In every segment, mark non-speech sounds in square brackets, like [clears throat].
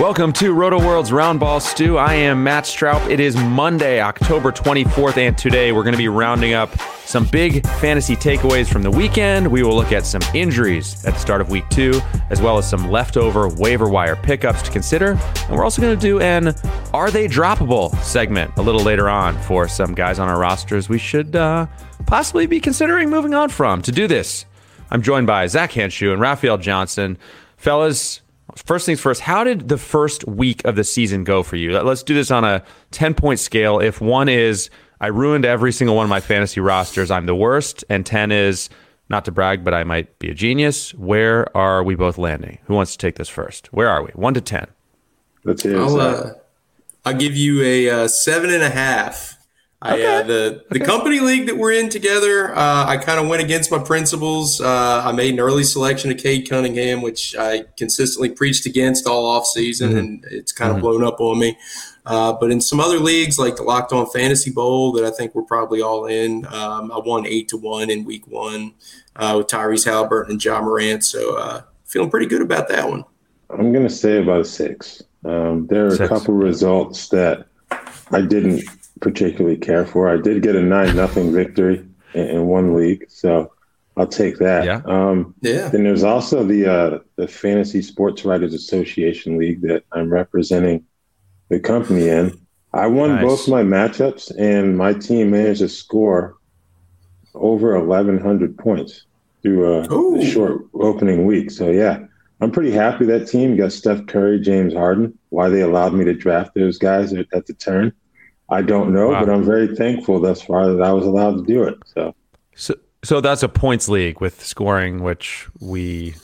Welcome to Roto World's Roundball Stew. I am Matt Straub. It is Monday, October 24th, and today we're going to be rounding up some big fantasy takeaways from the weekend. We will look at some injuries at the start of week two, as well as some leftover waiver wire pickups to consider. And we're also going to do an Are They Droppable segment a little later on for some guys on our rosters we should uh, possibly be considering moving on from. To do this, I'm joined by Zach Hanshew and Raphielle Johnson. Fellas, First things first, how did the first week of the season go for you? Let's do this on a 10 point scale. If one is, I ruined every single one of my fantasy rosters, I'm the worst, and 10 is, not to brag, but I might be a genius, where are we both landing? Who wants to take this first? Where are we? 1 to 10. Let's hear I'll, uh, I'll give you a uh, seven and a half. I, uh, the the okay. company league that we're in together, uh, I kind of went against my principles. Uh, I made an early selection of Cade Cunningham, which I consistently preached against all off season, mm-hmm. and it's kind of mm-hmm. blown up on me. Uh, but in some other leagues, like the Locked On Fantasy Bowl, that I think we're probably all in, um, I won eight to one in Week One uh, with Tyrese Halliburton and Ja Morant. So uh, feeling pretty good about that one. I'm going to say about a six. Um, there are six. a couple results that I didn't particularly care for. I did get a nine nothing victory in, in, one league, so I'll take that. Yeah. Um, yeah. Then there's also the uh, the Fantasy Sports Writers Association league that I'm representing the company in. I won nice. both my matchups, and my team managed to score over 1,100 points through a, short opening week. So yeah, I'm pretty happy that team got Steph Curry, James Harden. Why they allowed me to draft those guys at, at the turn I don't know, wow. but I'm very thankful thus far that I was allowed to do it. So, so, so that's a points league with scoring, which we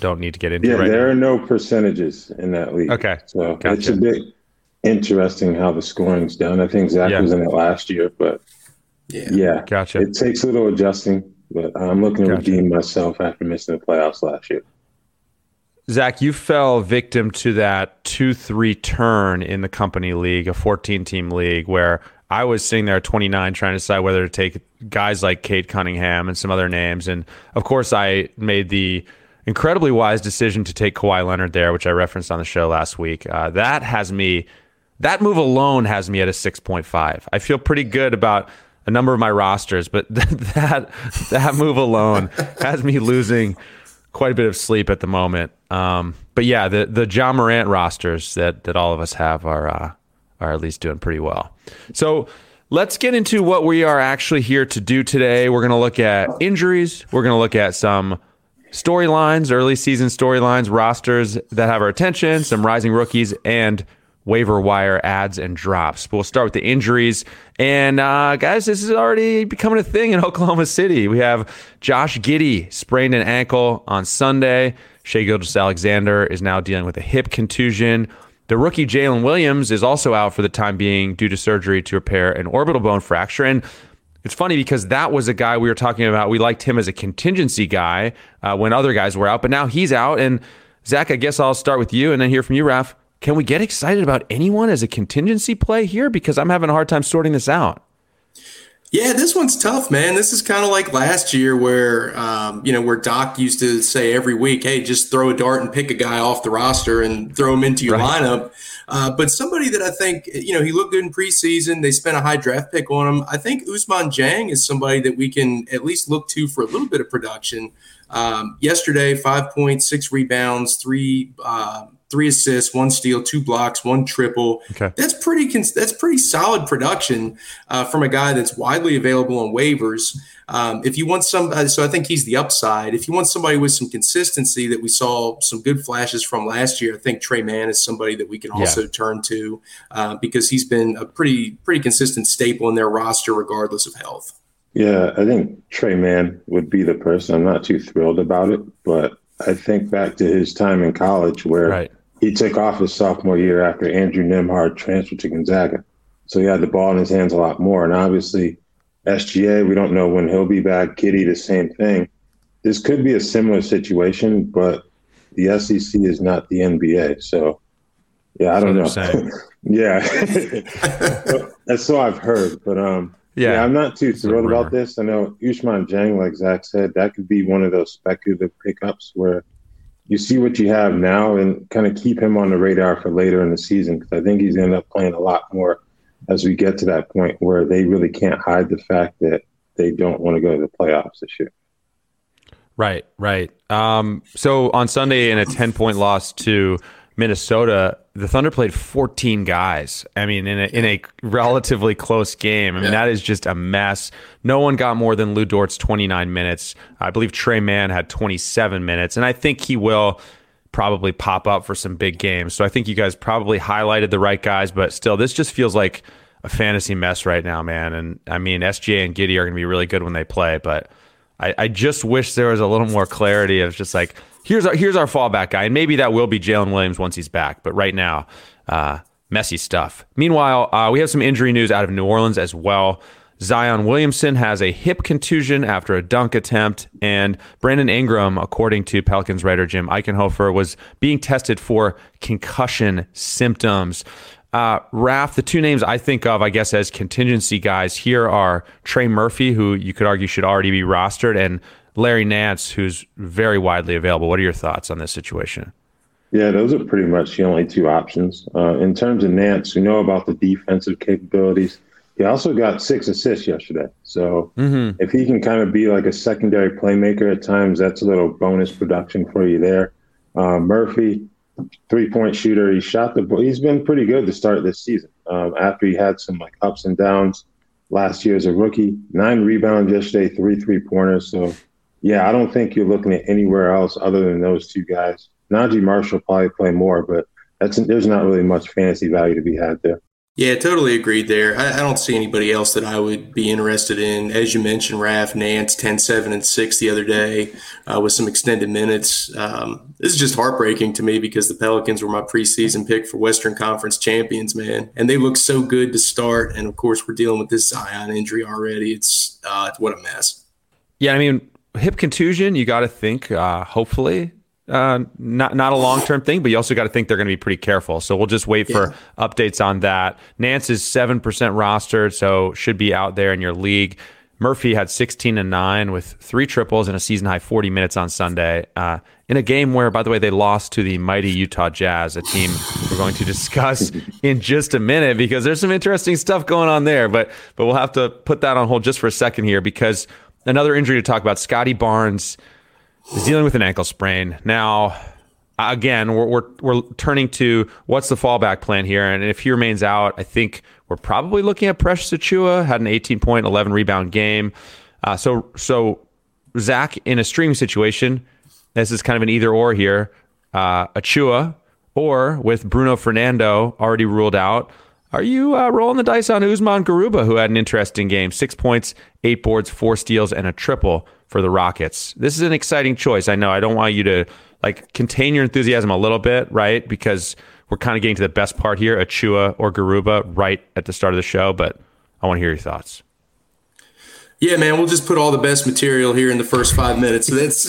don't need to get into. Yeah, right there now. are no percentages in that league. Okay, so gotcha. it's a bit interesting how the scoring's done. I think Zach yeah. was in it last year, but yeah, yeah, gotcha. It takes a little adjusting, but I'm looking to gotcha. redeem myself after missing the playoffs last year. Zach, you fell victim to that 2 3 turn in the company league, a 14 team league, where I was sitting there at 29 trying to decide whether to take guys like Cade Cunningham and some other names. And of course, I made the incredibly wise decision to take Kawhi Leonard there, which I referenced on the show last week. Uh, that has me, that move alone has me at a 6.5. I feel pretty good about a number of my rosters, but [laughs] that that move alone has me losing quite a bit of sleep at the moment. Um, but yeah, the the Ja Morant rosters that that all of us have are uh, are at least doing pretty well. So let's get into what we are actually here to do today. We're going to look at injuries. We're going to look at some storylines, early season storylines, rosters that have our attention, some rising rookies, and waiver wire ads and drops. But we'll start with the injuries. And uh, guys, this is already becoming a thing in [laughs] Oklahoma City. We have Josh Giddey sprained an ankle on Sunday. Shai Gilgeous-Alexander is now dealing with a hip contusion. The rookie Jalen Williams is also out for the time being due to surgery to repair an orbital bone fracture. And it's funny because that was a guy we were talking about. We liked him as a contingency guy uh, when other guys were out, but now he's out. And Zach, I guess I'll start with you and then hear from you, Raf. Can we get excited about anyone as a contingency play here? Because I'm having a hard time sorting this out. Yeah, this one's tough, man. This is kind of like last year where, um, you know, where Doc used to say every week, hey, just throw a dart and pick a guy off the roster and throw him into your right. lineup. Uh, but somebody that I think, you know, he looked good in preseason. They spent a high draft pick on him. I think Ousmane Dieng is somebody that we can at least look to for a little bit of production. Um, yesterday, five points, six rebounds, three uh, three assists, one steal, two blocks, one triple. Okay. That's pretty. That's pretty solid production uh, from a guy that's widely available on waivers. Um, if you want some, uh, so I think he's the upside. If you want somebody with some consistency that we saw some good flashes from last year, I think Tre Mann is somebody that we can also yeah. turn to uh, because he's been a pretty pretty consistent staple in their roster regardless of health. Yeah, I think Tre Mann would be the person. I'm not too thrilled about it, but I think back to his time in college where right. He took off his sophomore year after Andrew Nembhard transferred to Gonzaga. So he had the ball in his hands a lot more. And obviously, SGA, we don't know when he'll be back. Giddey, the same thing. This could be a similar situation, but the SEC is not the NBA. So, yeah, I don't know. [laughs] yeah, [laughs] that's so I've heard. But um, yeah. yeah I'm not too thrilled about this. I know Ousmane Dieng, like Zach said, that could be one of those speculative pickups where you see what you have now and kind of keep him on the radar for later in the season because I think he's going to end up playing a lot more as we get to that point where they really can't hide the fact that they don't want to go to the playoffs this year. Right, right. Um, so on Sunday, in a 10 point loss to Minnesota, the Thunder played 14 guys. I mean, in a, in a relatively close game. I mean, yeah. that is just a mess. No one got more than Lu Dort's 29 minutes. I believe Tre Mann had 27 minutes, and I think he will probably pop up for some big games. So I think you guys probably highlighted the right guys, but still, this just feels like a fantasy mess right now, man. And I mean, SGA and Giddey are going to be really good when they play, but I, I just wish there was a little more clarity of just like, here's our here's our fallback guy, and maybe that will be Jalen Williams once he's back. But right now, uh, messy stuff. Meanwhile, uh, we have some injury news out of New Orleans as well. Zion Williamson has a hip contusion after a dunk attempt, and Brandon Ingram, according to Pelicans writer Jim Eichenhofer, was being tested for concussion symptoms. Uh, Raf, the two names I think of, I guess, as contingency guys here are Trey Murphy, who you could argue should already be rostered, and Larry Nance, who's very widely available. What are your thoughts on this situation? Yeah, those are pretty much the only two options. Uh, in terms of Nance, we know about the defensive capabilities. He also got six assists yesterday. So mm-hmm. if he can kind of be like a secondary playmaker at times, that's a little bonus production for you there. Uh, Murphy, three point shooter. He shot the ball. He's been pretty good to start this season. Um, after he had some like ups and downs last year as a rookie, nine rebounds yesterday, three three pointers. So yeah, I don't think you're looking at anywhere else other than those two guys. Naji Marshall probably play more, but that's there's not really much fantasy value to be had there. Yeah, totally agreed there. I, I, don't see anybody else that I would be interested in. As you mentioned, Raf Nance, 10 7 and 6 the other day uh, with some extended minutes. Um, this is just heartbreaking to me because the Pelicans were my preseason pick for Western Conference champions, man. And they look so good to start. And of course, we're dealing with this Zion injury already. It's, uh, what a mess. Yeah, I mean, hip contusion, you got to think, uh, hopefully, uh, not not a long term thing, but you also got to think they're going to be pretty careful. So we'll just wait for yeah. updates on that. Nance is seven percent rostered, so should be out there in your league. Murphy had 16 and 9 with three triples and a season high 40 minutes on Sunday uh, in a game where, by the way, they lost to the mighty Utah Jazz, a team we're going to discuss [laughs] in just a minute because there's some interesting stuff going on there. But but we'll have to put that on hold just for a second here because another injury to talk about. Scottie Barnes is dealing with an ankle sprain. Now, again, we're, we're, we're turning to what's the fallback plan here. And if he remains out, I think we're probably looking at Precious Achiuwa, had an 18 point, 11 rebound game. Uh, so, so Zach, in a streaming situation, this is kind of an either or here. Uh, Achiuwa or with Bruno Fernando already ruled out, are you uh, rolling the dice on Usman Garuba, who had an interesting game? Six points, eight boards, four steals, and a triple for the Rockets. This is an exciting choice. I know. I don't want you to like contain your enthusiasm a little bit, right? Because we're kind of getting to the best part here, Achiuwa or Garuba, right at the start of the show. But I want to hear your thoughts. Yeah, man, we'll just put all the best material here in the first five minutes. So that's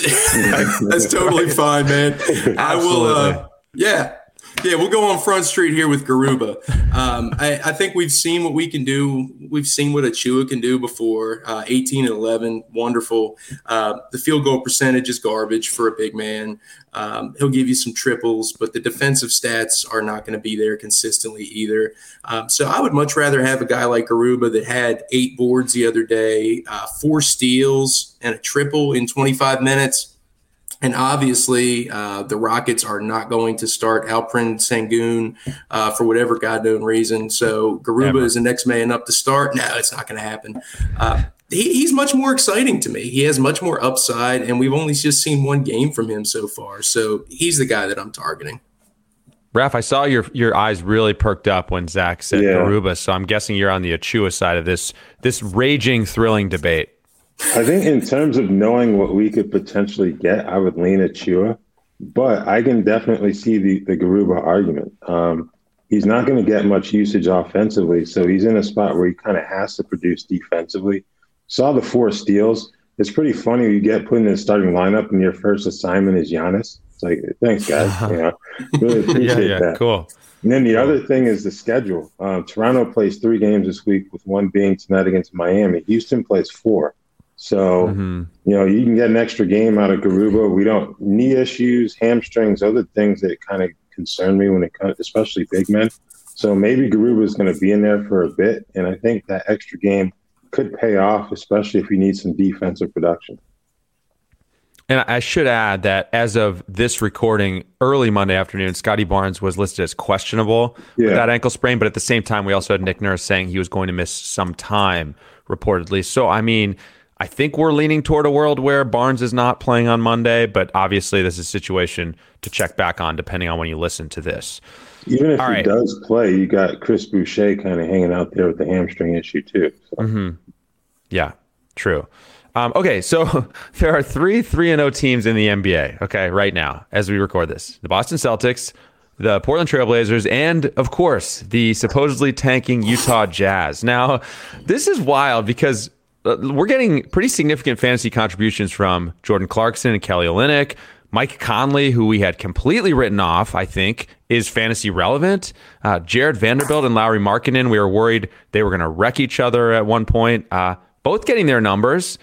[laughs] that's totally fine, man. I will. Uh, yeah, yeah, we'll go on Front Street here with Garuba. Um, I, I, think we've seen what we can do. We've seen what Achiuwa can do before. Uh, 18 and 11, wonderful. Uh, the field goal percentage is garbage for a big man. Um, he'll give you some triples, but the defensive stats are not going to be there consistently either. Um, so I would much rather have a guy like Garuba that had eight boards the other day, uh, four steals, and a triple in 25 minutes And obviously, uh, the Rockets are not going to start Alperen Sengun uh, for whatever God known reason. So Garuba Ever. is the next man up to start. No, it's not going to happen. Uh, he, he's much more exciting to me. He has much more upside, and we've only just seen one game from him so far. So he's the guy that I'm targeting. Raph, I saw your your eyes really perked up when Zach said yeah. Garuba, so I'm guessing you're on the Achiuwa side of this this raging, thrilling debate. I think in terms of knowing what we could potentially get, I would lean Achiuwa, but I can definitely see the the Garuba argument. Um, he's not going to get much usage offensively, so he's in a spot where he kind of has to produce defensively. Saw the four steals. It's pretty funny you get put in the starting lineup and your first assignment is Giannis It's like, thanks, guys. [laughs] You know, really appreciate yeah, yeah, that. Cool. And then the other thing is the schedule. Um, Toronto plays three games this week, with one being tonight against Miami. Houston plays four. So, mm-hmm. you know, you can get an extra game out of Garuba. We don't knee issues, hamstrings, other things that kind of concern me when it comes, especially big men. So maybe Garuba is going to be in there for a bit, and I think that extra game could pay off, especially if you need some defensive production. And I should add that as of this recording, early Monday afternoon, Scottie Barnes was listed as questionable yeah. with that ankle sprain. But at the same time, we also had Nick Nurse saying he was going to miss some time, reportedly. So, I mean, I think we're leaning toward a world where Barnes is not playing on Monday. But obviously, this is a situation to check back on depending on when you listen to this. Even if All he right. does play, you got Chris Boucher kind of hanging out there with the hamstring issue, too. So. Mm-hmm. Yeah, true. Um, okay, so [laughs] there are three 3 0 teams in the NBA, okay, right now as we record this the Boston Celtics, the Portland Trailblazers, and of course, the supposedly tanking Utah Jazz. Now, this is wild because we're getting pretty significant fantasy contributions from Jordan Clarkson and Kelly Olynyk. Mike Conley, who we had completely written off, I think, is fantasy relevant. Uh, Jarred Vanderbilt and Lauri Markkanen, we were worried they were going to wreck each other at one point. Uh, both getting their numbers.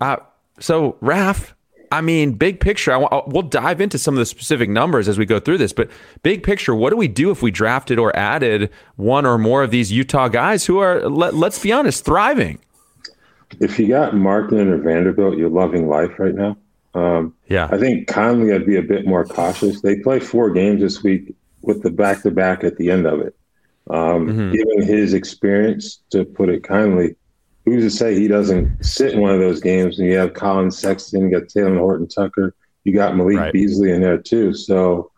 Uh, so, Raf, I mean, big picture, I, we'll dive into some of the specific numbers as we go through this, but big picture, what do we do if we drafted or added one or more of these Utah guys who are, let, us be honest, thriving? If you got Markkanen or Vanderbilt, you're loving life right now. Um, yeah. I think Conley, I'd be a bit more cautious. They play four games this week with the back to back at the end of it. Um, mm-hmm. Given his experience, to put it kindly, who's to say he doesn't sit in one of those games? And you have Collin Sexton, you got Taylor Horton Tucker, you got Malik right. Beasley in there too. So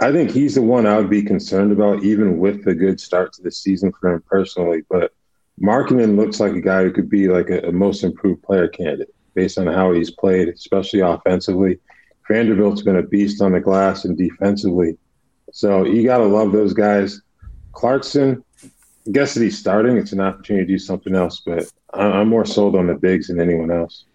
I think he's the one I would be concerned about, even with the good start to the season for him personally. But Markkanen looks like a guy who could be like a, a most improved player candidate based on how he's played, especially offensively. Vanderbilt's been a beast on the glass and defensively. So you got to love those guys. Clarkson, I guess that he's starting, it's an opportunity to do something else. But I'm more sold on the bigs than anyone else.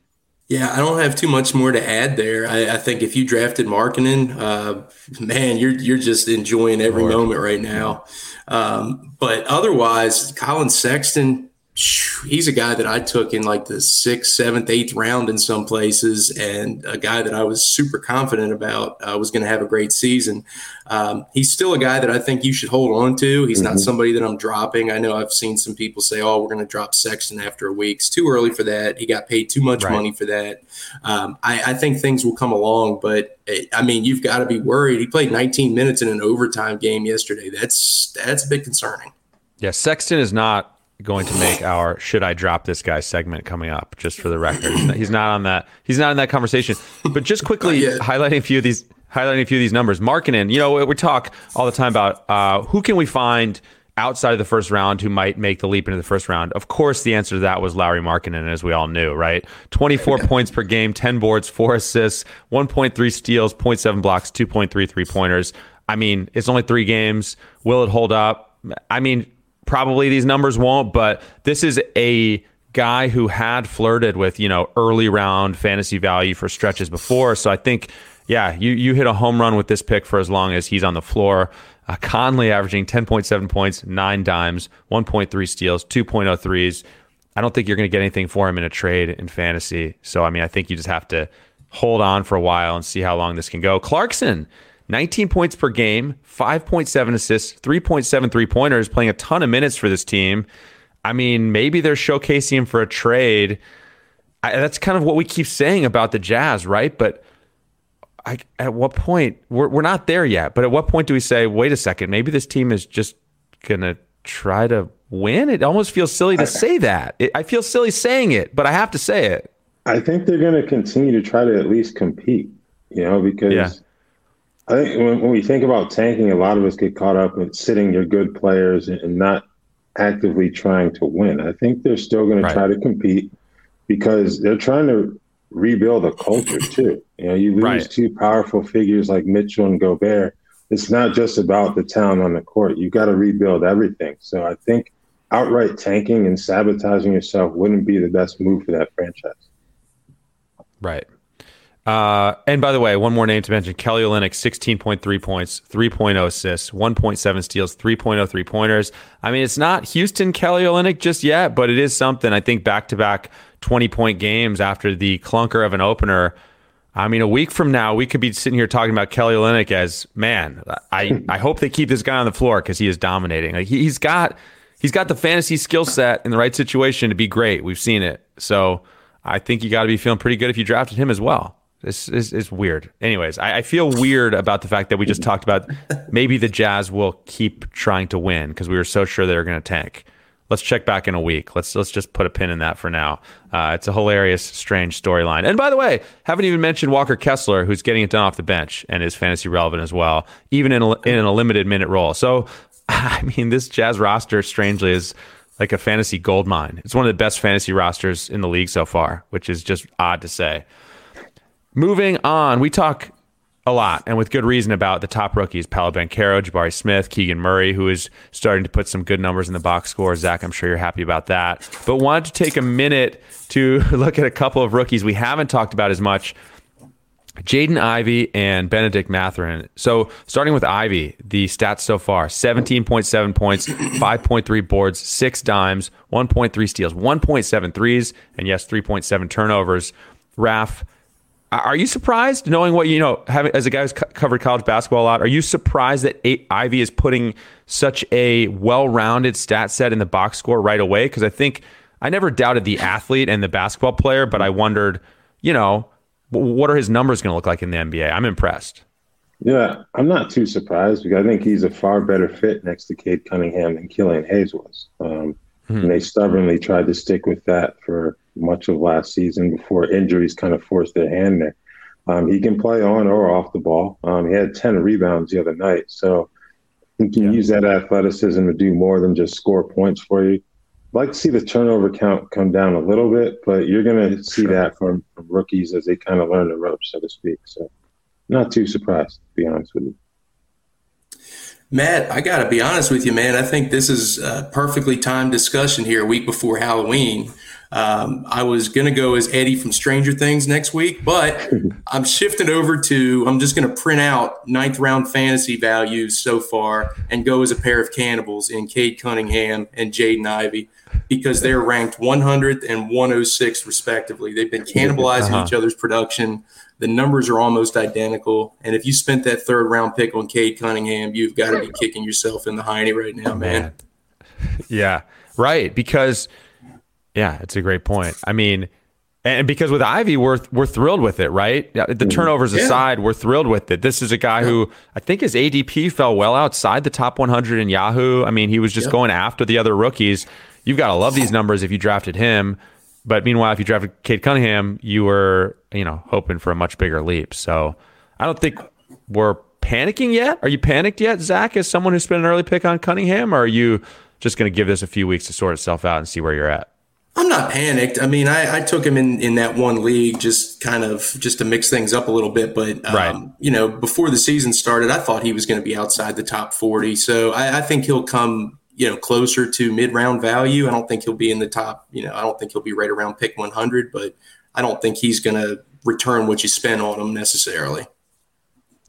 Yeah, I don't have too much more to add there. I, I think if you drafted Markkanen, uh, man, you're you're just enjoying every Lord. moment right now. Um, but otherwise, Collin Sexton, he's a guy that I took in like the sixth, seventh, eighth round in some places, and a guy that I was super confident about uh, was going to have a great season. Um, he's still a guy that I think you should hold on to. He's mm-hmm. not somebody that I'm dropping. I know I've seen some people say, "Oh, we're going to drop Sexton after a week." It's too early for that. He got paid too much right. money for that. Um, I, I think things will come along, but eh, I mean, you've got to be worried. He played 19 minutes in an overtime game yesterday. That's that's a bit concerning. Yeah, Sexton is not going to make our should I drop this guy segment coming up just for the record. He's not on that. He's not in that conversation. But just quickly highlighting a few of these highlighting a few of these numbers. Markkanen, you know, we talk all the time about uh, who can we find outside of the first round who might make the leap into the first round. Of course, the answer to that was Lauri Markkanen, as we all knew, right? 24 points per game, 10 boards, 4 assists, 1.3 steals, 0.7 blocks, 2.3 three pointers. I mean, it's only three games. Will it hold up? I mean, probably these numbers won't, but this is a guy who had flirted with, you know, early round fantasy value for stretches before. So I think, yeah, you, you hit a home run with this pick for as long as he's on the floor. Uh, Conley averaging 10.7 points, nine dimes, 1.3 steals, 2.0 threes. I don't think you're going to get anything for him in a trade in fantasy. So, I mean, I think you just have to hold on for a while and see how long this can go. Clarkson, 19 points per game, 5.7 assists, 3.7 three pointers, playing a ton of minutes for this team. I mean, maybe they're showcasing him for a trade. I, that's kind of what we keep saying about the Jazz, right? But I, at what point we're we're not there yet? But at what point do we say, wait a second, maybe this team is just gonna try to win? It almost feels silly to I, say that. It, I feel silly saying it, but I have to say it. I think they're going to continue to try to at least compete. You know, because yeah. I think when, when, we think about tanking, a lot of us get caught up in sitting your good players and, not actively trying to win. I think they're still going right. to try to compete because they're trying to rebuild a culture too. You know, you lose right. two powerful figures like Mitchell and Gobert. It's not just about the talent on the court. You got to rebuild everything. So I think outright tanking and sabotaging yourself wouldn't be the best move for that franchise. Right. Uh, and by the way, one more name to mention Kelly Olynyk, 16.3 points, 3.0 assists, 1.7 steals, 3.0 three pointers. I mean, it's not Houston Kelly Olynyk just yet, but it is something. I think back to back 20 point games after the clunker of an opener. I mean, a week from now, we could be sitting here talking about Kelly Olynyk as man. I, I hope they keep this guy on the floor because he is dominating. Like he's got he's got the fantasy skill set in the right situation to be great. We've seen it. So I think you got to be feeling pretty good if you drafted him as well. This is, is weird. Anyways, I, I, feel weird about the fact that we just talked about maybe the Jazz will keep trying to win because we were so sure they were going to tank. Let's check back in a week. Let's let's just put a pin in that for now. Uh, it's a hilarious, strange storyline. And by the way, haven't even mentioned Walker Kessler, who's getting it done off the bench and is fantasy relevant as well, even in a, in a limited minute role. So, [laughs] I mean, this Jazz roster strangely is like a fantasy gold mine. It's one of the best fantasy rosters in the league so far, which is just odd to say. Moving on, we talk a lot and with good reason about the top rookies Paolo Banchero, Jabari Smith, Keegan Murray, who is starting to put some good numbers in the box score. Zach, I'm sure you're happy about that. But wanted to take a minute to [laughs] look at a couple of rookies we haven't talked about as much. Jaden Ivey and Bennedict Mathurin. So, starting with Ivey, the stats so far 17.7 points, [clears throat] 5.3 boards, six dimes, 1.3 steals, 1.7 threes, and yes, 3.7 turnovers. Raf, are you surprised, knowing what you know, having as a guy who's co- covered college basketball a lot? Are you surprised that Ivey is putting such a well-rounded stat set in the box score right away? Because I think I never doubted the athlete and the basketball player, but I wondered, you know, what are his numbers going to look like in the NBA? I'm impressed. Yeah, I'm not too surprised because I think he's a far better fit next to Cade Cunningham than Killian Hayes was. Um, hmm And they stubbornly tried to stick with that for much of last season before injuries kind of forced their hand there. Um, he can play on or off the ball. Um, he had 10 rebounds the other night. So he can yeah. use that athleticism to do more than just score points for you. I'd like to see the turnover count come down a little bit, but you're going to see sure. that from, from rookies as they kind of learn the ropes, so to speak. So not too surprised, to be honest with you. Matt, I got to be honest with you, man. I think this is a perfectly timed discussion here, a week before Halloween. Um, I was going to go as Eddie from Stranger Things next week, but [laughs] I'm shifting over to, I'm just going to print out ninth round fantasy values so far and go as a pair of cannibals in Cade Cunningham and Jaden Ivey because they're ranked 100 and 106 respectively. They've been cannibalizing uh-huh. each other's production. The numbers are almost identical. And if you spent that third round pick on Cade Cunningham, you've got to be kicking yourself in the hiney right now, man. Yeah, right. Because – yeah, it's a great point. I mean, and because with Ivey, we're we're thrilled with it, right? The mm-hmm. turnovers yeah. aside, we're thrilled with it. This is a guy yeah. who I think his ADP fell well outside the top 100 in Yahoo. I mean, he was just yeah. going after the other rookies. You've got to love these numbers if you drafted him. But meanwhile, if you drafted Cade Cunningham, you were you know hoping for a much bigger leap. So I don't think we're panicking yet. Are you panicked yet, Zach? As someone who's spent an early pick on Cunningham, or are you just going to give this a few weeks to sort itself out and see where you're at? I'm not panicked. I mean, I, I, took him in, in that one league just kind of just to mix things up a little bit. But um, right. you know, before the season started, I thought he was going to be outside the top 40. So I, I think he'll come you know closer to mid round value. I don't think he'll be in the top. You know, I don't think he'll be right around pick 100. But I don't think he's going to return what you spent on him necessarily.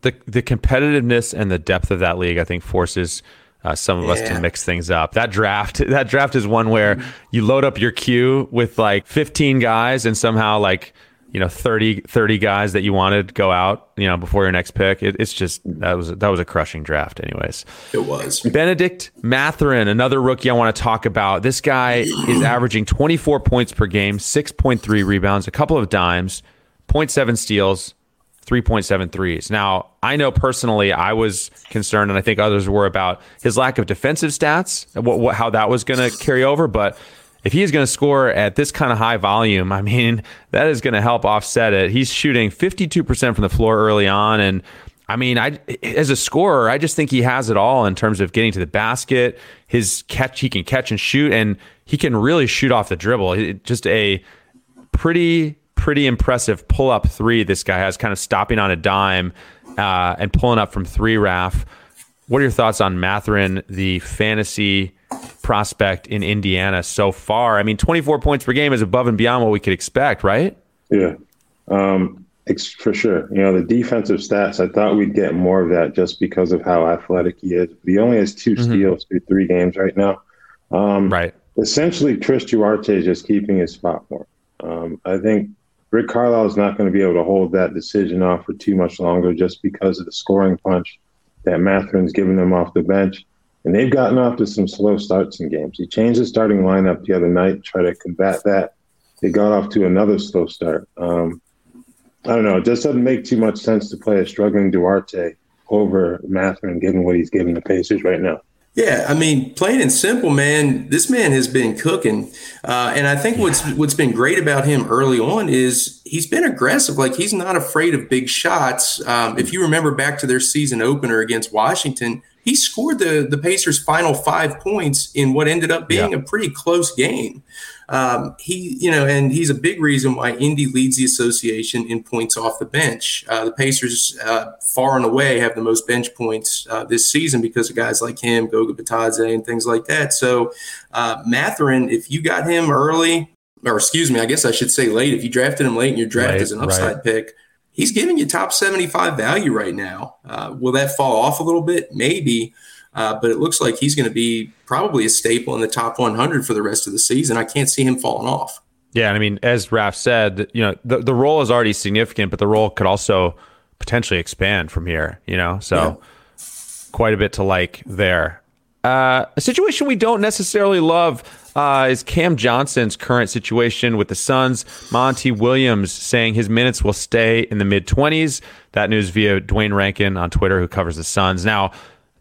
The the competitiveness and the depth of that league, I think, forces uh, some of yeah. us to mix things up. That draft, [laughs] that draft is one where you load up your queue with like 15 guys and somehow like, you know, 30, 30 guys that you wanted go out, you know, before your next pick. It, it's just, that was, that was a crushing draft anyways. It was. Bennedict Mathurin, another rookie I want to talk about. This guy is [gasps] averaging 24 points per game, 6.3 rebounds, a couple of dimes, 0.7 steals, 3.7 threes. Now, I know personally I was concerned, and I think others were about his lack of defensive stats, what, what, how that was going to carry over. But if he's going to score at this kind of high volume, I mean, [laughs] that is going to help offset it. He's shooting 52% from the floor early on. And I mean, I as a scorer, I just think he has it all in terms of getting to the basket. His catch, he can catch and shoot, and he can really shoot off the dribble. Just a pretty pretty impressive pull up three. This guy has kind of stopping on a dime uh, and pulling up from three. Raf, what are your thoughts on Mathurin, the fantasy prospect in Indiana so far? I mean, 24 points per game is above and beyond what we could expect, right? Yeah, um, for sure. You know, the defensive stats, I thought we'd get more of that just because of how athletic he is. He only has 2 mm-hmm. steals through three games right now. Um, right. Essentially, Chris Duarte is just keeping his spot for him. Um, I think Rick Carlisle is not going to be able to hold that decision off for too much longer just because of the scoring punch that Mathurin's given them off the bench. And they've gotten off to some slow starts in games. He changed the starting lineup the other night, try to combat that. They got off to another slow start. Um, I don't know. It just doesn't make too much sense to play a struggling Duarte over Mathurin, given what he's giving the Pacers right now. Yeah, I mean, plain and simple, man. This man has been cooking, uh, and I think what's what's been great about him early on is he's been aggressive. Like he's not afraid of big shots. Um, if you remember back to their season opener against Washington, he scored the the Pacers' final five points in what ended up being yeah. a pretty close game. Um, he, you know, and he's a big reason why Indy leads the association in points off the bench. Uh, the Pacers, uh, far and away, have the most bench points uh, this season because of guys like him, Goga Bitadze, and things like that. So, uh, Mathurin, if you got him early, or excuse me, I guess I should say late, if you drafted him late in your draft right, as an upside right. pick, he's giving you top 75 value right now. Uh, will that fall off a little bit? Maybe. Uh, but it looks like he's going to be probably a staple in the top 100 for the rest of the season. I can't see him falling off. Yeah, and I mean, as Raf said, you know, the, the role is already significant, but the role could also potentially expand from here. You know, so yeah. quite a bit to like there. Uh, a situation we don't necessarily love uh, is Cam Johnson's current situation with the Suns. Monty Williams saying his minutes will stay in the mid 20s. That news via Duane Rankin on Twitter, who covers the Suns. Now,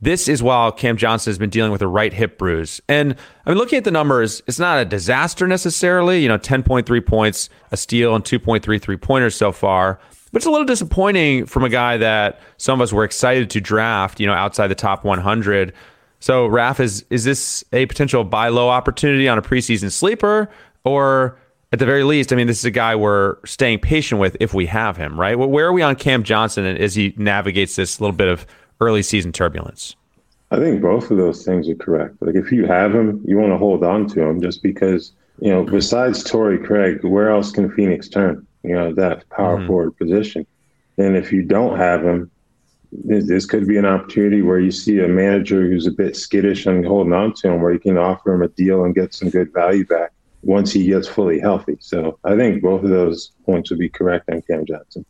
this is while Cam Johnson has been dealing with a right hip bruise. And I mean, looking at the numbers, it's not a disaster necessarily. You know, 10.3 points, a steal, and 2.3 three pointers so far. But it's a little disappointing from a guy that some of us were excited to draft, you know, outside the top 100. So, Raf, is, is this a potential buy low opportunity on a preseason sleeper? Or at the very least, I mean, this is a guy we're staying patient with if we have him, right? Where are we on Cam Johnson as he navigates this little bit of early season turbulence? I think both of those things are correct. Like if you have him, you want to hold on to him just because, you know, besides Torrey Craig, where else can Phoenix turn? You know, that power mm-hmm. forward position. And if you don't have him, this could be an opportunity where you see a manager who's a bit skittish and holding on to him, where you can offer him a deal and get some good value back once he gets fully healthy. So I think both of those points would be correct on Cam Johnson.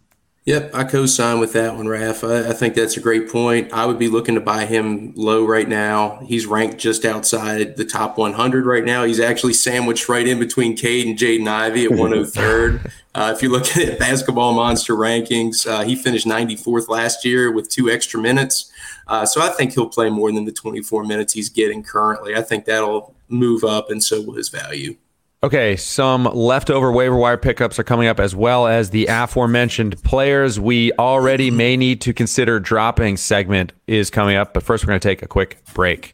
Yep, I co-sign with that one, Raf. I, I, think that's a great point. I would be looking to buy him low right now. He's ranked just outside the top 100 right now. He's actually sandwiched right in between Cade and Jaden Ivey at 103rd. [laughs] uh, if you look [laughs] at Basketball Monster rankings, uh, he finished 94th last year with two extra minutes. Uh, so I think he'll play more than the 24 minutes he's getting currently. I think that'll move up, and so will his value. Okay, some leftover waiver wire pickups are coming up as well as the aforementioned players we already may need to consider dropping segment is coming up. But first, we're going to take a quick break.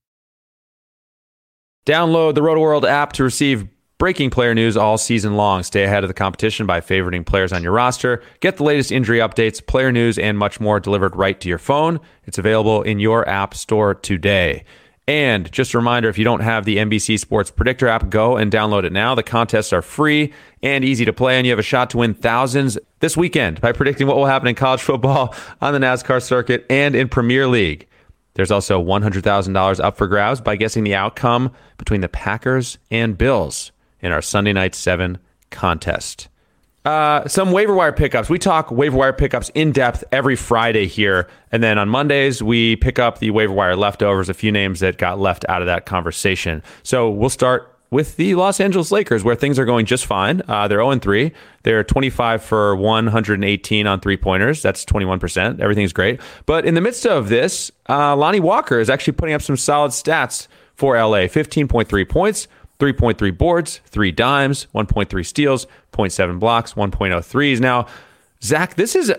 Download the RotoWorld app to receive breaking player news all season long. Stay ahead of the competition by favoriting players on your roster. Get the latest injury updates, player news, and much more delivered right to your phone. It's available in your app store today. And just a reminder if you don't have the NBC Sports Predictor app, go and download it now. The contests are free and easy to play, and you have a shot to win thousands this weekend by predicting what will happen in college football, [laughs] on the NASCAR circuit, and in Premier League. There's also $100,000 up for grabs by guessing the outcome between the Packers and Bills in our Sunday Night 7 contest. Uh, some waiver wire pickups. We talk waiver wire pickups in depth every Friday here. And then on Mondays, we pick up the waiver wire leftovers, a few names that got left out of that conversation. So we'll start with the Los Angeles Lakers, where things are going just fine. Uh, they're 0 3. They're 25 for 118 on three pointers. That's 21%. Everything's great. But in the midst of this, uh, Lonnie Walker is actually putting up some solid stats for LA 15.3 points, 3.3 boards, three dimes, 1.3 steals, 0.7 blocks, 1.0 threes. Now, Zach, this is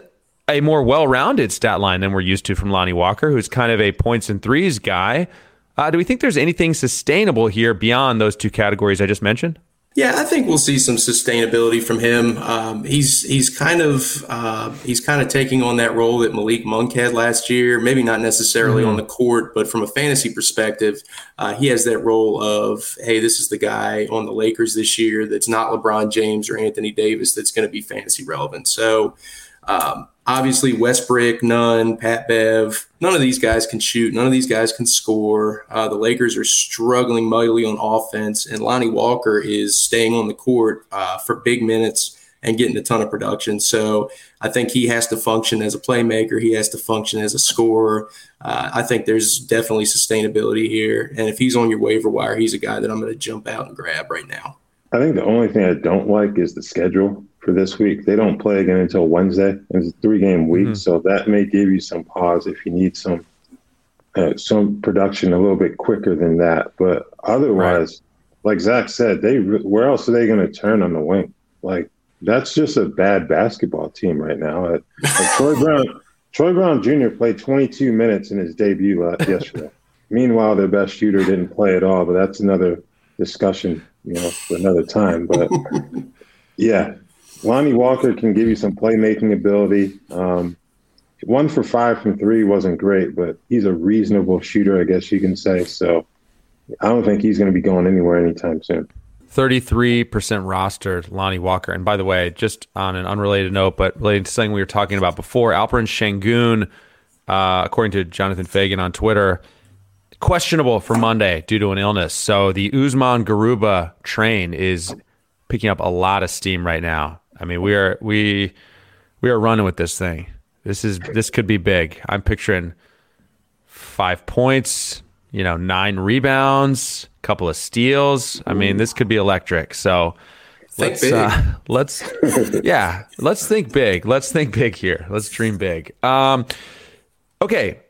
a more well rounded stat line than we're used to from Lonnie Walker, who's kind of a points and threes guy. Uh, do we think there's anything sustainable here beyond those two categories I just mentioned? Yeah, I think we'll see some sustainability from him. Um, he's he's kind of uh, he's kind of taking on that role that Malik Monk had last year. Maybe not necessarily mm-hmm. on the court, but from a fantasy perspective, uh, he has that role of hey, this is the guy on the Lakers this year that's not LeBron James or Anthony Davis that's going to be fantasy relevant. So um, obviously, Westbrook, Nunn, Pat Bev, none of these guys can shoot. None of these guys can score. Uh, the Lakers are struggling mightily on offense, and Lonnie Walker is staying on the court uh, for big minutes and getting a ton of production. So I think he has to function as a playmaker. He has to function as a scorer. Uh, I think there's definitely sustainability here. And if he's on your waiver wire, he's a guy that I'm going to jump out and grab right now. I think the only thing I don't like is the schedule for this week. They don't play again until Wednesday. It's a three game week, mm-hmm. so that may give you some pause if you need some uh, some production a little bit quicker than that. But otherwise, right. like Zach said, they where else are they going to turn on the wing? Like that's just a bad basketball team right now. Uh, [laughs] Troy Brown, Troy Brown Jr. played 22 minutes in his debut yesterday. [laughs] Meanwhile, their best shooter didn't play at all. But that's another discussion, you know, for another time. But [laughs] yeah, Lonnie Walker can give you some playmaking ability. Um, one for five from three wasn't great, but he's a reasonable shooter, I guess you can say. So I don't think he's going to be going anywhere anytime soon. 33% rostered Lonnie Walker. And by the way, just on an unrelated note, but related to something we were talking about before, Alperen Sengun, uh, according to Jonathan Feigen on Twitter, questionable for Monday due to an illness. So the Usman Garuba train is picking up a lot of steam right now. I mean, we are we we are running with this thing. This is this could be big. I'm picturing five points, you know, nine rebounds, a couple of steals. I mean, this could be electric. So think let's uh, let's [laughs] yeah, let's think big. Let's think big here. Let's dream big. Um, okay,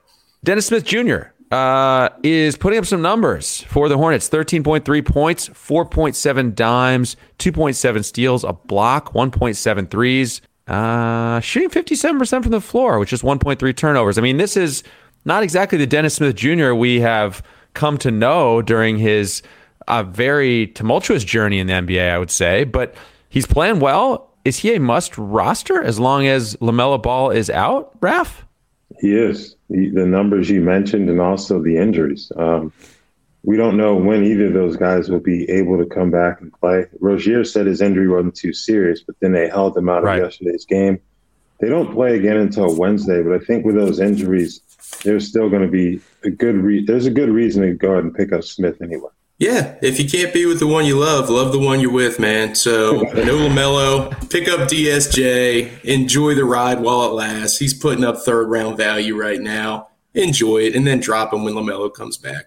Dennis Smith Jr uh, is putting up some numbers for the Hornets 13.3 points, 4.7 dimes, 2.7 steals, a block, 1.7 threes, uh, shooting 57% from the floor, which is 1.3 turnovers. I mean, this is not exactly the Dennis Smith Jr. we have come to know during his uh, very tumultuous journey in the NBA, I would say, but he's playing well. Is he a must roster as long as LaMelo Ball is out, Raf? He is. The, the numbers you mentioned and also the injuries. Um, we don't know when either of those guys will be able to come back and play. Rozier said his injury wasn't too serious, but then they held him out right. of yesterday's game. They don't play again until Wednesday, but I think with those injuries, there's still going to be a good re- there's a good reason to go ahead and pick up Smith anyway. Yeah, if you can't be with the one you love, love the one you're with, man. So [laughs] no LaMelo, pick up DSJ, enjoy the ride while it lasts. He's putting up third round value right now. Enjoy it, and then drop him when LaMelo comes back.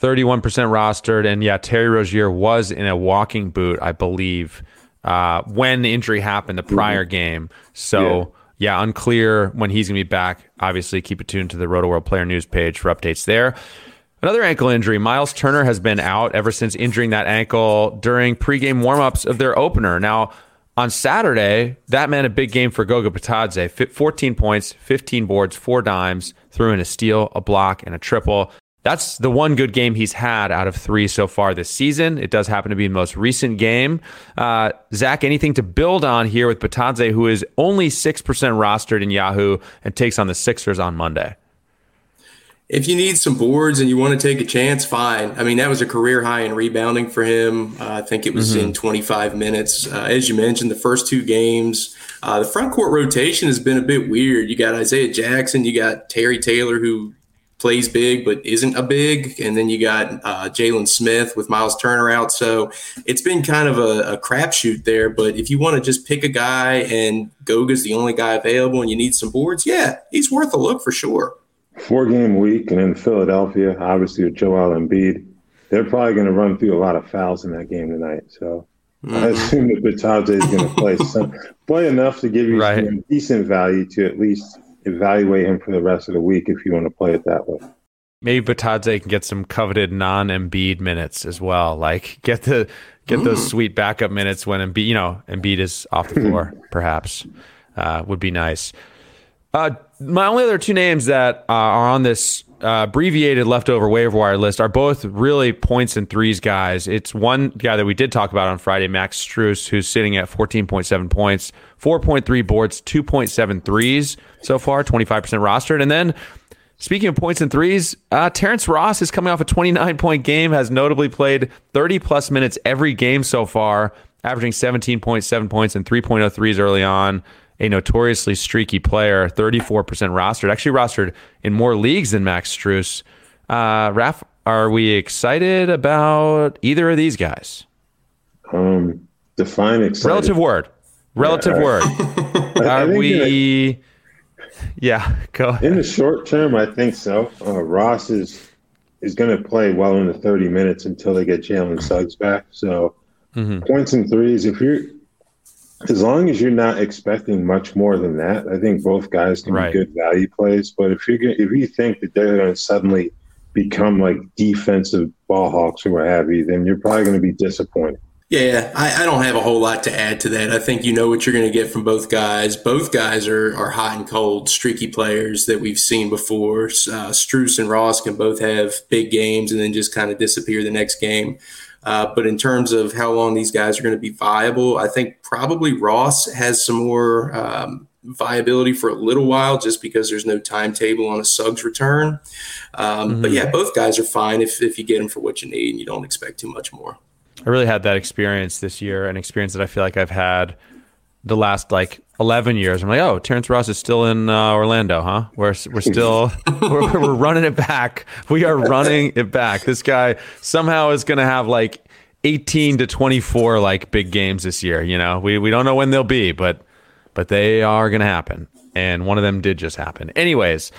31% rostered, and yeah, Terry Rozier was in a walking boot, I believe, uh, when the injury happened the prior mm-hmm. game. So. Yeah. yeah, unclear when he's going to be back. Obviously, keep it tuned to the Roto World Player News page for updates there. Another ankle injury. Miles Turner has been out ever since injuring that ankle during pregame warmups of their opener. Now, on Saturday, that meant a big game for Goga Bitadze. 14 points, 15 boards, four dimes, threw in a steal, a block, and a triple. That's the one good game he's had out of three so far this season. It does happen to be the most recent game. Uh, Zach, anything to build on here with Bitadze, who is only 6% rostered in Yahoo and takes on the Sixers on Monday? If you need some boards and you want to take a chance, fine. I mean, that was a career high in rebounding for him. Uh, I think it was mm-hmm. in 25 minutes. Uh, as you mentioned, the first two games, uh, the front court rotation has been a bit weird. You got Isaiah Jackson, you got Terry Taylor, who plays big but isn't a big, and then you got uh, Jalen Smith with Miles Turner out. So it's been kind of a, a crapshoot there. But if you want to just pick a guy and Goga's the only guy available and you need some boards, yeah, he's worth a look for sure four game week, and in Philadelphia, obviously with Joel Embiid, they're probably going to run through a lot of fouls in that game tonight. So mm-hmm. I assume that Bitadze is going to play some play enough to give you right. some decent value to at least evaluate him for the rest of the week if you want to play it that way. Maybe Bitadze can get some coveted non Embiid minutes as well. Like get the get mm. those sweet backup minutes when Embiid, you know, Embiid is off the [laughs] floor. perhaps uh, would be nice. Uh, my only other two names that uh, are on this uh, abbreviated leftover waiver wire list are both really points and threes guys. It's one guy that we did talk about on Friday, Max Strus, who's sitting at 14.7 points, 4.3 boards, 2.7 threes so far, 25% rostered. And then speaking of points and threes, uh, Terrence Ross is coming off a 29 point game, has notably played 30 plus minutes every game so far, averaging 17.7 points and 3.0 threes early on a notoriously streaky player, 34% rostered, actually rostered in more leagues than Max Strus. Uh, Raf, are we excited about either of these guys? Um, define excited. Relative word. Relative yeah, word. [laughs] are we? yeah, [laughs] go ahead. In the short term, I think so. Uh, Ross is is going to play well in the 30 minutes until they get Jalen Suggs back. So mm-hmm. points and threes. If you're as long as you're not expecting much more than that, I think both guys can right. be good value plays. But if you if you think that they're going to suddenly become like defensive ball hawks or what have you, then you're probably going to be disappointed. Yeah, I, I, don't have a whole lot to add to that. I think you know what you're going to get from both guys. Both guys are, are hot and cold, streaky players that we've seen before. Uh, Strus and Ross can both have big games and then just kind of disappear the next game. Uh, but in terms of how long these guys are going to be viable, I think probably Ross has some more um, viability for a little while just because there's no timetable on a Suggs return. Um, mm-hmm. But yeah, both guys are fine if, if you get them for what you need and you don't expect too much more. I really had that experience this year, an experience that I feel like I've had the last like 11 years. I'm like, oh, Terrence Ross is still in uh, Orlando, huh? We're, we're still, [laughs] we're, we're running it back. We are running it back. This guy somehow is going to have like 18 to 24 like big games this year. You know, we, we don't know when they'll be, but, but they are going to happen. And one of them did just happen. Anyways,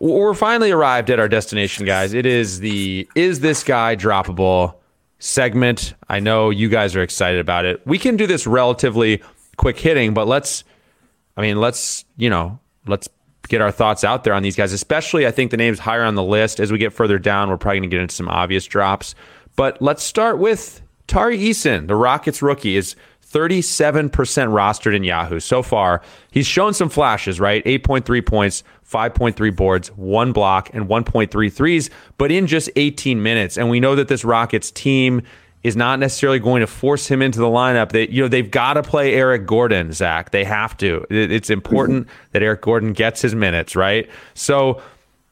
we're finally arrived at our destination, guys. It is the Is This Guy Droppable segment. I know you guys are excited about it. We can do this relatively quick hitting, but let's, I mean, let's, you know, let's get our thoughts out there on these guys, especially I think the names higher on the list. As we get further down, we're probably going to get into some obvious drops. But let's start with Tari Eason, the Rockets rookie, is 37% rostered in Yahoo so far. He's shown some flashes, right? 8.3 points, 5.3 boards, one block, and 1.3 threes, but in just 18 minutes. And we know that this Rockets team is not necessarily going to force him into the lineup. That you know, they've got to play Eric Gordon, Zach. They have to. It's important that Eric Gordon gets his minutes, right? So,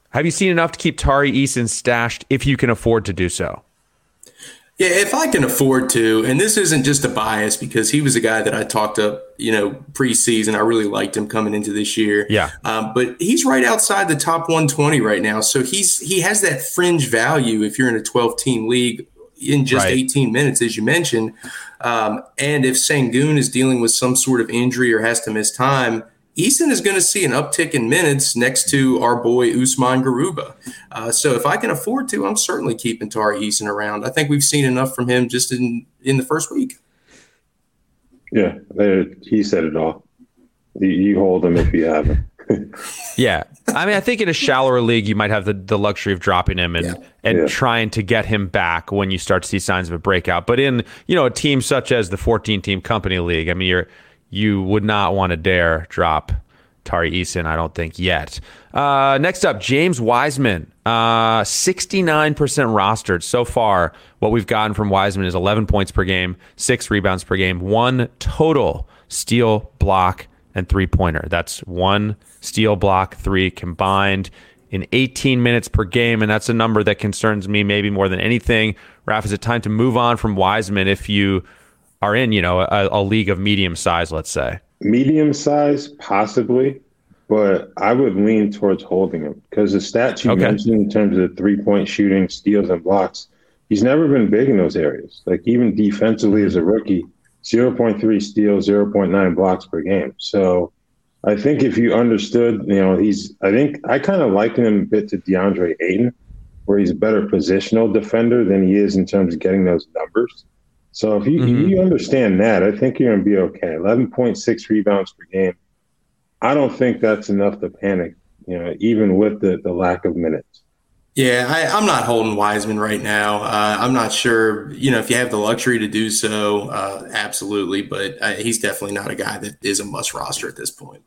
have you seen enough to keep Tari Eason stashed if you can afford to do so? Yeah, if I can afford to, and this isn't just a bias because he was a guy that I talked up, you know, preseason. I really liked him coming into this year. Yeah, um, but he's right outside the top 120 right now, so he's he has that fringe value if you're in a 12 team league in just right. 18 minutes, as you mentioned. Um, and if Sengun is dealing with some sort of injury or has to miss time, Eason is going to see an uptick in minutes next to our boy Usman Garuba. Uh, so if I can afford to, I'm certainly keeping Tari Eason around. I think we've seen enough from him just in in the first week. Yeah, he said it all. You hold him if you have him. Yeah, I mean, I think in a shallower league, you might have the, the luxury of dropping him and yeah. and yeah. trying to get him back when you start to see signs of a breakout. But in you know a team such as the 14 team company league, I mean, you're you would not want to dare drop Tari Eason, I don't think yet. Uh, next up, James Wiseman, uh, 69% rostered so far. What we've gotten from Wiseman is 11 points per game, six rebounds per game, one total steal, block, and three pointer. That's one steal, block, three combined in 18 minutes per game. And that's a number that concerns me maybe more than anything. Raf, is it time to move on from Wiseman if you are in, you know, a, a league of medium size, let's say? Medium size, possibly, but I would lean towards holding him because the stats you okay. mentioned in terms of three point shooting, steals, and blocks, he's never been big in those areas. Like even defensively as a rookie, 0.3 steals, 0.9 blocks per game. So I think if you understood, you know, he's, I think I kind of liken him a bit to DeAndre Ayton, where he's a better positional defender than he is in terms of getting those numbers. So if you, mm-hmm. if you understand that, I think you're going to be okay. 11.6 rebounds per game. I don't think that's enough to panic, you know, even with the, the lack of minutes. Yeah, I, am not holding Wiseman right now. Uh, I'm not sure, you know, if you have the luxury to do so, uh, absolutely. But uh, he's definitely not a guy that is a must roster at this point.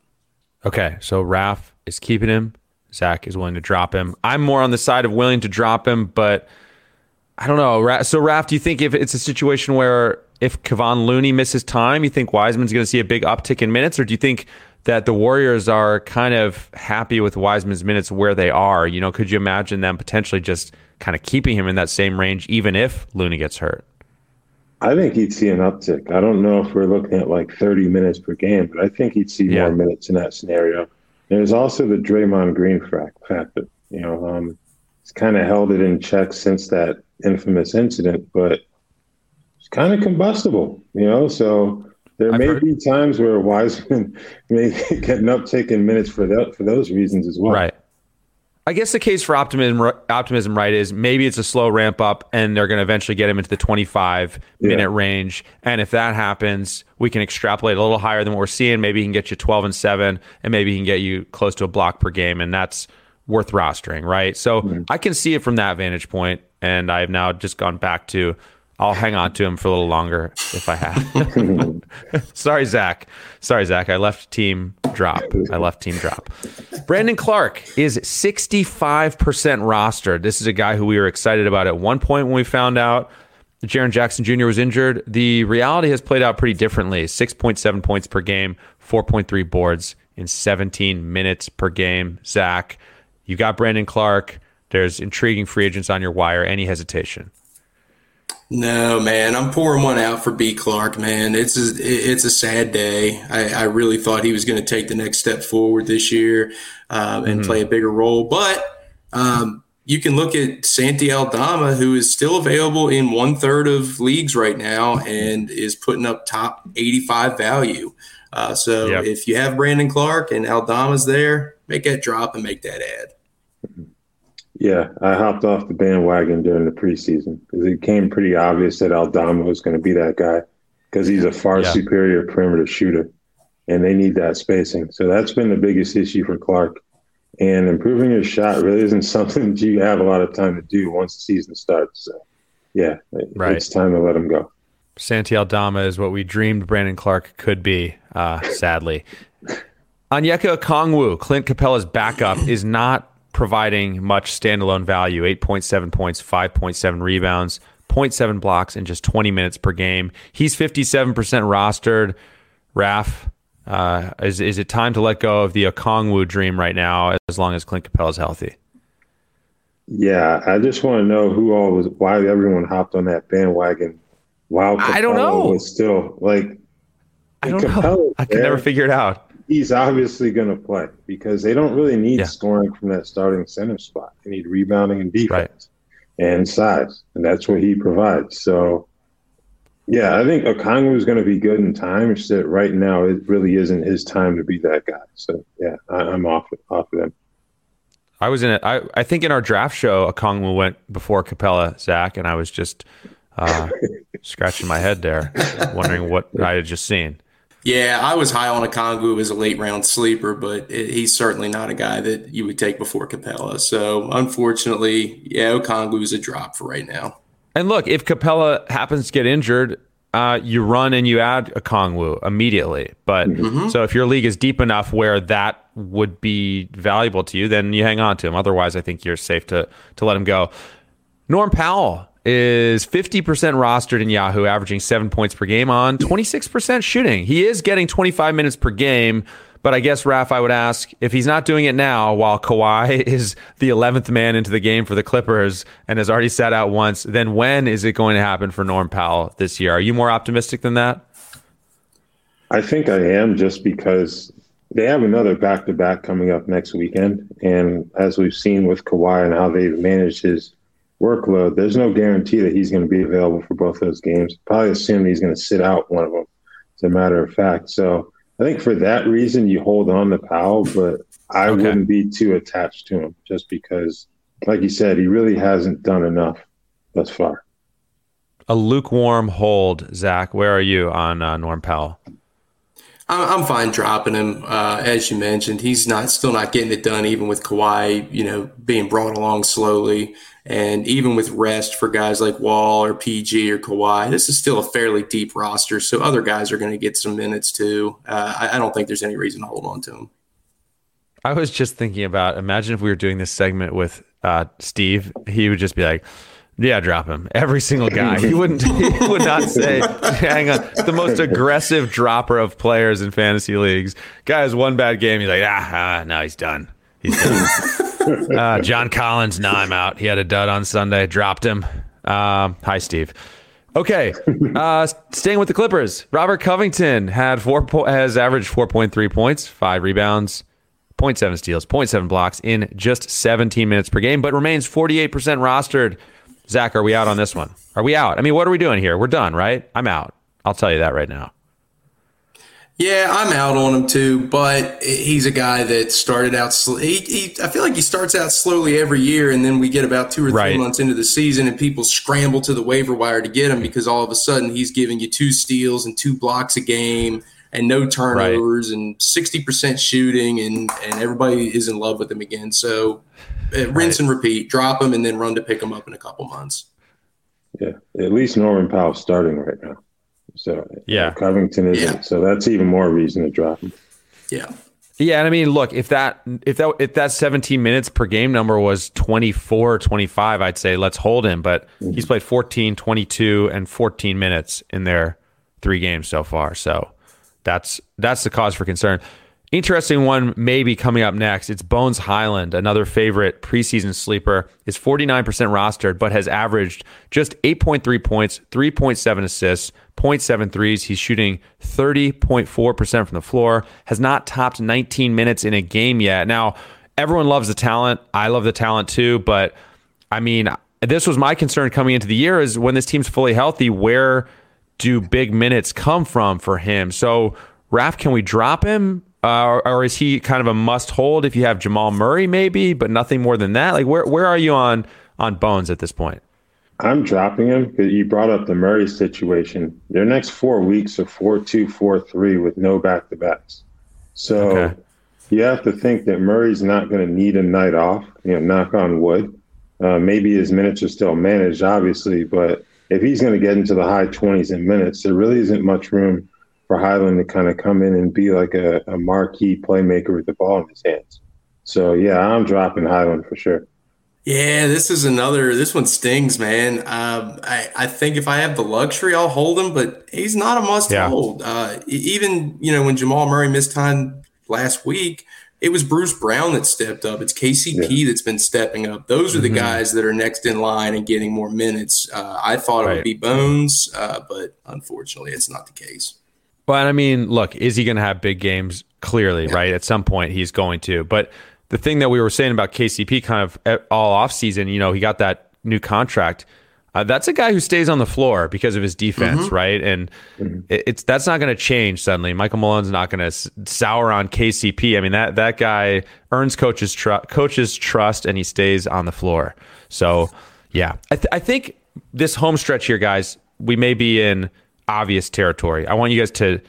Okay, so Raf is keeping him. Zach is willing to drop him. I'm more on the side of willing to drop him, but I don't know. So, Raf, do you think if it's a situation where if Kevon Looney misses time, you think Wiseman's going to see a big uptick in minutes, or do you think that the Warriors are kind of happy with Wiseman's minutes where they are? You know, could you imagine them potentially just kind of keeping him in that same range, even if Looney gets hurt? I think he'd see an uptick. I don't know if we're looking at like 30 minutes per game, but I think he'd see yeah. more minutes in that scenario. There's also the Draymond Green factor. You know, um, he's kind of held it in check since that infamous incident, but it's kind of combustible, you know. So there I've may heard. be times where Wiseman [laughs] may get an uptick in minutes for that for those reasons as well. Right. I guess the case for optimism, optimism, right, is maybe it's a slow ramp up, and they're going to eventually get him into the 25 minute yeah. range. And if that happens, we can extrapolate a little higher than what we're seeing. Maybe he can get you 12 and seven, and maybe he can get you close to a block per game, and that's worth rostering, right? So mm-hmm. I can see it from that vantage point, and I've now just gone back to I'll hang on to him for a little longer if I have. [laughs] Sorry, Zach. Sorry, Zach. I left team drop. I left team drop. Brandon Clarke is 65% rostered. This is a guy who we were excited about at one point when we found out Jaren Jackson Jr. was injured. The reality has played out pretty differently 6.7 points per game, 4.3 boards in 17 minutes per game. Zach, you got Brandon Clarke. There's intriguing free agents on your wire. Any hesitation? No, man, I'm pouring one out for B. Clarke, man. It's a, it's a sad day. I, I really thought he was going to take the next step forward this year um, and mm-hmm. play a bigger role. But um, you can look at Santi Aldama, who is still available in one third of leagues right now and is putting up top 85 value. Uh, so yep. if you have Brandon Clarke and Aldama's there, make that drop and make that add. Yeah, I hopped off the bandwagon during the preseason because it became pretty obvious that Aldama was going to be that guy because he's a far yeah. superior perimeter shooter, and they need that spacing. So that's been the biggest issue for Clarke. And improving your shot really isn't [laughs] something that you have a lot of time to do once the season starts. So, yeah, right. it's time to let him go. Santi Aldama is what we dreamed Brandon Clarke could be, uh, sadly. [laughs] Onyeka Okongwu, Clint Capela's backup, is not providing much standalone value 8.7 points, 5.7 rebounds, 0.7 blocks in just 20 minutes per game. He's 57% rostered. Raf, uh, is, is it time to let go of the Okongwu dream right now as long as Clint Capela is healthy? Yeah, I just want to know who all was, why everyone hopped on that bandwagon while I don't know. was still like, I don't know. I can never figure it out he's obviously going to play because they don't really need yeah. scoring from that starting center spot. They need rebounding and defense. and size, and that's what he provides. So, yeah, I think Okongwu is going to be good in time. It's that right now it really isn't his time to be that guy. So, yeah, I, am off off of them. I was in it. I I think in our draft show, Okongwu went before Capela, Zach, and I was just uh, [laughs] scratching my head there, wondering what I had just seen. Yeah, I was high on Okongwu as a late round sleeper, but it, he's certainly not a guy that you would take before Capela. So unfortunately, yeah, Okongwu is a drop for right now. And look, if Capela happens to get injured, uh, you run and you add Okongwu immediately. But mm-hmm. so if your league is deep enough where that would be valuable to you, then you hang on to him. Otherwise, I think you're safe to to let him go. Norm Powell is 50% rostered in Yahoo, averaging seven points per game on 26% shooting. He is getting 25 minutes per game. But I guess, Raf, I would ask if he's not doing it now while Kawhi [laughs] is the 11th man into the game for the Clippers and has already sat out once, then when is it going to happen for Norm Powell this year? Are you more optimistic than that? I think I am just because they have another back to back coming up next weekend. And as we've seen with Kawhi and how they've managed his workload, there's no guarantee that he's going to be available for both those games. Probably assume he's going to sit out one of them, as a matter of fact. So I think for that reason, you hold on to Powell, but I okay. wouldn't be too attached to him just because, like you said, he really hasn't done enough thus far. A lukewarm hold, Zach. Where are you on uh, Norm Powell? I'm fine dropping him. Uh, as you mentioned, he's not still not getting it done, even with Kawhi, you know, being brought along slowly. And even with rest for guys like Wall or PG or Kawhi, this is still a fairly deep roster. So other guys are going to get some minutes too. Uh, I, I, don't think there's any reason to hold on to him. I was just thinking about imagine if we were doing this segment with uh, Steve, he would just be like, yeah, drop him. Every single guy. He wouldn't. He would not [laughs] say. Hang on. The most aggressive dropper of players in fantasy leagues. Guy has one bad game. He's like, ah, ah no, he's done. He's done. [laughs] uh, John Collins, no, I'm out. He had a dud on Sunday. Dropped him. Um, hi, Steve. Okay, uh, staying with the Clippers. Robert Covington had four po- has averaged 4.3 points, five rebounds, 0.7 steals, 0.7 blocks in just 17 minutes per game, but remains 48% rostered. Zach, are we out on this one? Are we out? I mean, what are we doing here? We're done, right? I'm out. I'll tell you that right now. Yeah, I'm out on him too, but he's a guy that started out. Sl- he, he, I feel like he starts out slowly every year, and then we get about two or three right. months into the season, and people scramble to the waiver wire to get him because all of a sudden he's giving you two steals and two blocks a game, and no turnovers, right. and sixty percent shooting, and and everybody is in love with him again. So, uh, rinse right. and repeat. Drop him, and then run to pick him up in a couple months. Yeah, at least Norman Powell's starting right now. So yeah, Covington isn't. Yeah. So that's even more reason to drop him. Yeah. Yeah, and I mean, look, if that if that if that 17 minutes per game number was 24, 25, I'd say let's hold him, but mm-hmm. he's played 14, 22 and 14 minutes in their three games so far. So that's that's the cause for concern. Interesting one maybe coming up next. It's Bones Hyland, another favorite preseason sleeper, is 49% rostered, but has averaged just 8.3 points, 3.7 assists, 0.7 threes. He's shooting 30.4% from the floor, has not topped 19 minutes in a game yet. Now, everyone loves the talent. I love the talent too, but I mean, this was my concern coming into the year is when this team's fully healthy, where do big minutes come from for him? So, Raf, can we drop him? Uh, or, or, is he kind of a must hold if you have Jamal Murray, maybe, but nothing more than that? Like, where where are you on on Bones at this point? I'm dropping him because you brought up the Murray situation. Their next four weeks are four two, four three with no back to backs. So okay. you have to think that Murray's not going to need a night off. You know, knock on wood. Uh, maybe his minutes are still managed, obviously, but if he's going to get into the high 20s in minutes, there really isn't much room for Hyland to kind of come in and be like a, a marquee playmaker with the ball in his hands. So yeah, I'm dropping Hyland for sure. Yeah, this is another. This one stings, man. Um, I, I think if I have the luxury, I'll hold him, but he's not a must yeah. hold. Uh, even you know when Jamal Murray missed time last week, it was Bruce Brown that stepped up. It's KCP yeah. that's been stepping up. Those are the mm-hmm. guys that are next in line and getting more minutes. Uh, I thought right. it would be Bones, uh, but unfortunately, it's not the case. But I mean, look, is he going to have big games? Clearly, yeah. right? At some point, he's going to. But the thing that we were saying about KCP kind of all off season, you know, he got that new contract. Uh, that's a guy who stays on the floor because of his defense, mm-hmm. right? And mm-hmm. it's that's not going to change suddenly. Michael Malone's not going to sour on KCP. I mean that that guy earns coaches tr- coaches trust and he stays on the floor. So yeah, I, th- I think this home stretch here, guys, we may be in obvious territory. I want you guys to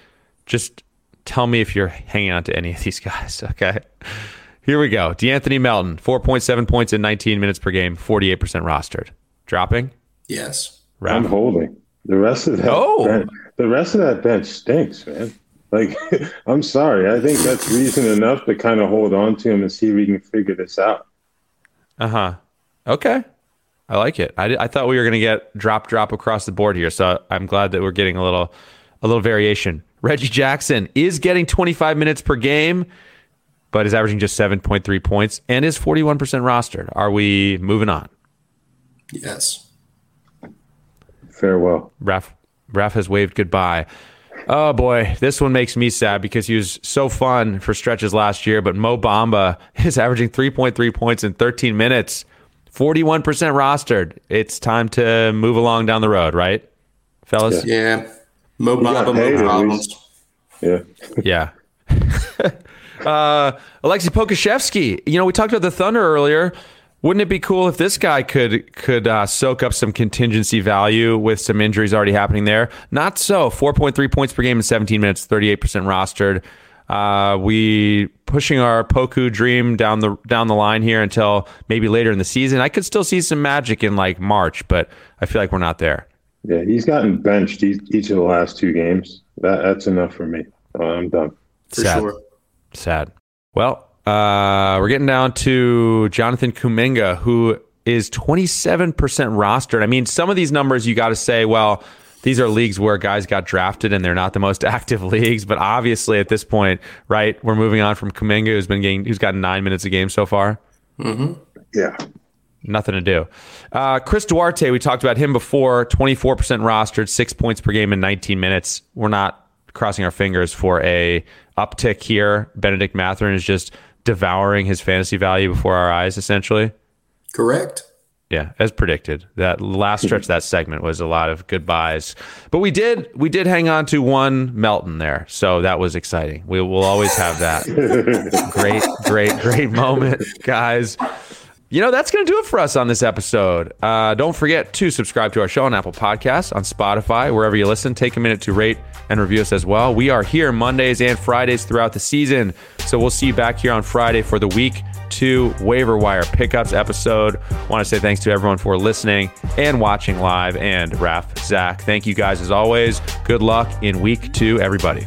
just tell me if you're hanging on to any of these guys. [laughs] Okay. Here we go. De'Anthony Melton, 4.7 points in 19 minutes per game, 48% rostered. Dropping? Yes. I'm holding. The rest of that oh. bench, the rest of that bench stinks, man. Like, [laughs] I'm sorry. I think that's reason enough to kind of hold on to him and see if we can figure this out. Uh huh. Okay. I like it. I, I thought we were going to get drop drop across the board here, so I'm glad that we're getting a little a little variation. Reggie Jackson is getting 25 minutes per game, but is averaging just 7.3 points and is 41% rostered. Are we moving on? Yes. Farewell. Raf, Raf has waved goodbye. Oh boy, this one makes me sad because he was so fun for stretches last year. But Mo Bamba [laughs] is averaging 3.3 points in 13 minutes, 41% rostered. It's time to move along down the road, right, fellas? Yeah. Mo Bamba, Mo problems. Yeah. yeah. [laughs] uh, Alexei Pokusevski. You know, we talked about the Thunder earlier. Wouldn't it be cool if this guy could could uh, soak up some contingency value with some injuries already happening there? Not so. Four point three points per game in seventeen minutes, thirty eight percent rostered. Uh, we pushing our Poku dream down the down the line here until maybe later in the season. I could still see some magic in like March, but I feel like we're not there. Yeah, he's gotten benched each, each of the last two games. That that's enough for me. Uh, I'm done. For Sad. sure. Sad. Well, uh, we're getting down to Jonathan Kuminga, who is 27% rostered. I mean, some of these numbers you got to say, well, these are leagues where guys got drafted and they're not the most [laughs] active leagues. But obviously, at this point, right, we're moving on from Kuminga, who's been getting, who's gotten nine minutes a game so far. Mm-hmm. Yeah. Nothing to do. Uh, Chris Duarte, we talked about him before, 24% rostered, six points per game in 19 minutes. We're not crossing our fingers for a uptick here. Bennedict Mathurin is just devouring his fantasy value before our eyes, essentially. Correct. Yeah, as predicted. That last stretch, that segment was a lot of goodbyes, but we did we did hang on to one Melton there, so that was exciting. We will always have that [laughs] great, great, great moment, guys. You know, that's going to do it for us on this episode. Uh, don't forget to subscribe to our show on Apple Podcasts, on Spotify, wherever you listen. Take a minute to rate and review us as well. We are here Mondays and Fridays throughout the season. So we'll see you back here on Friday for the week two waiver wire pickups episode. Want to say thanks to everyone for listening and watching live. And Raf, Zach, thank you guys as always. Good luck in week two, everybody.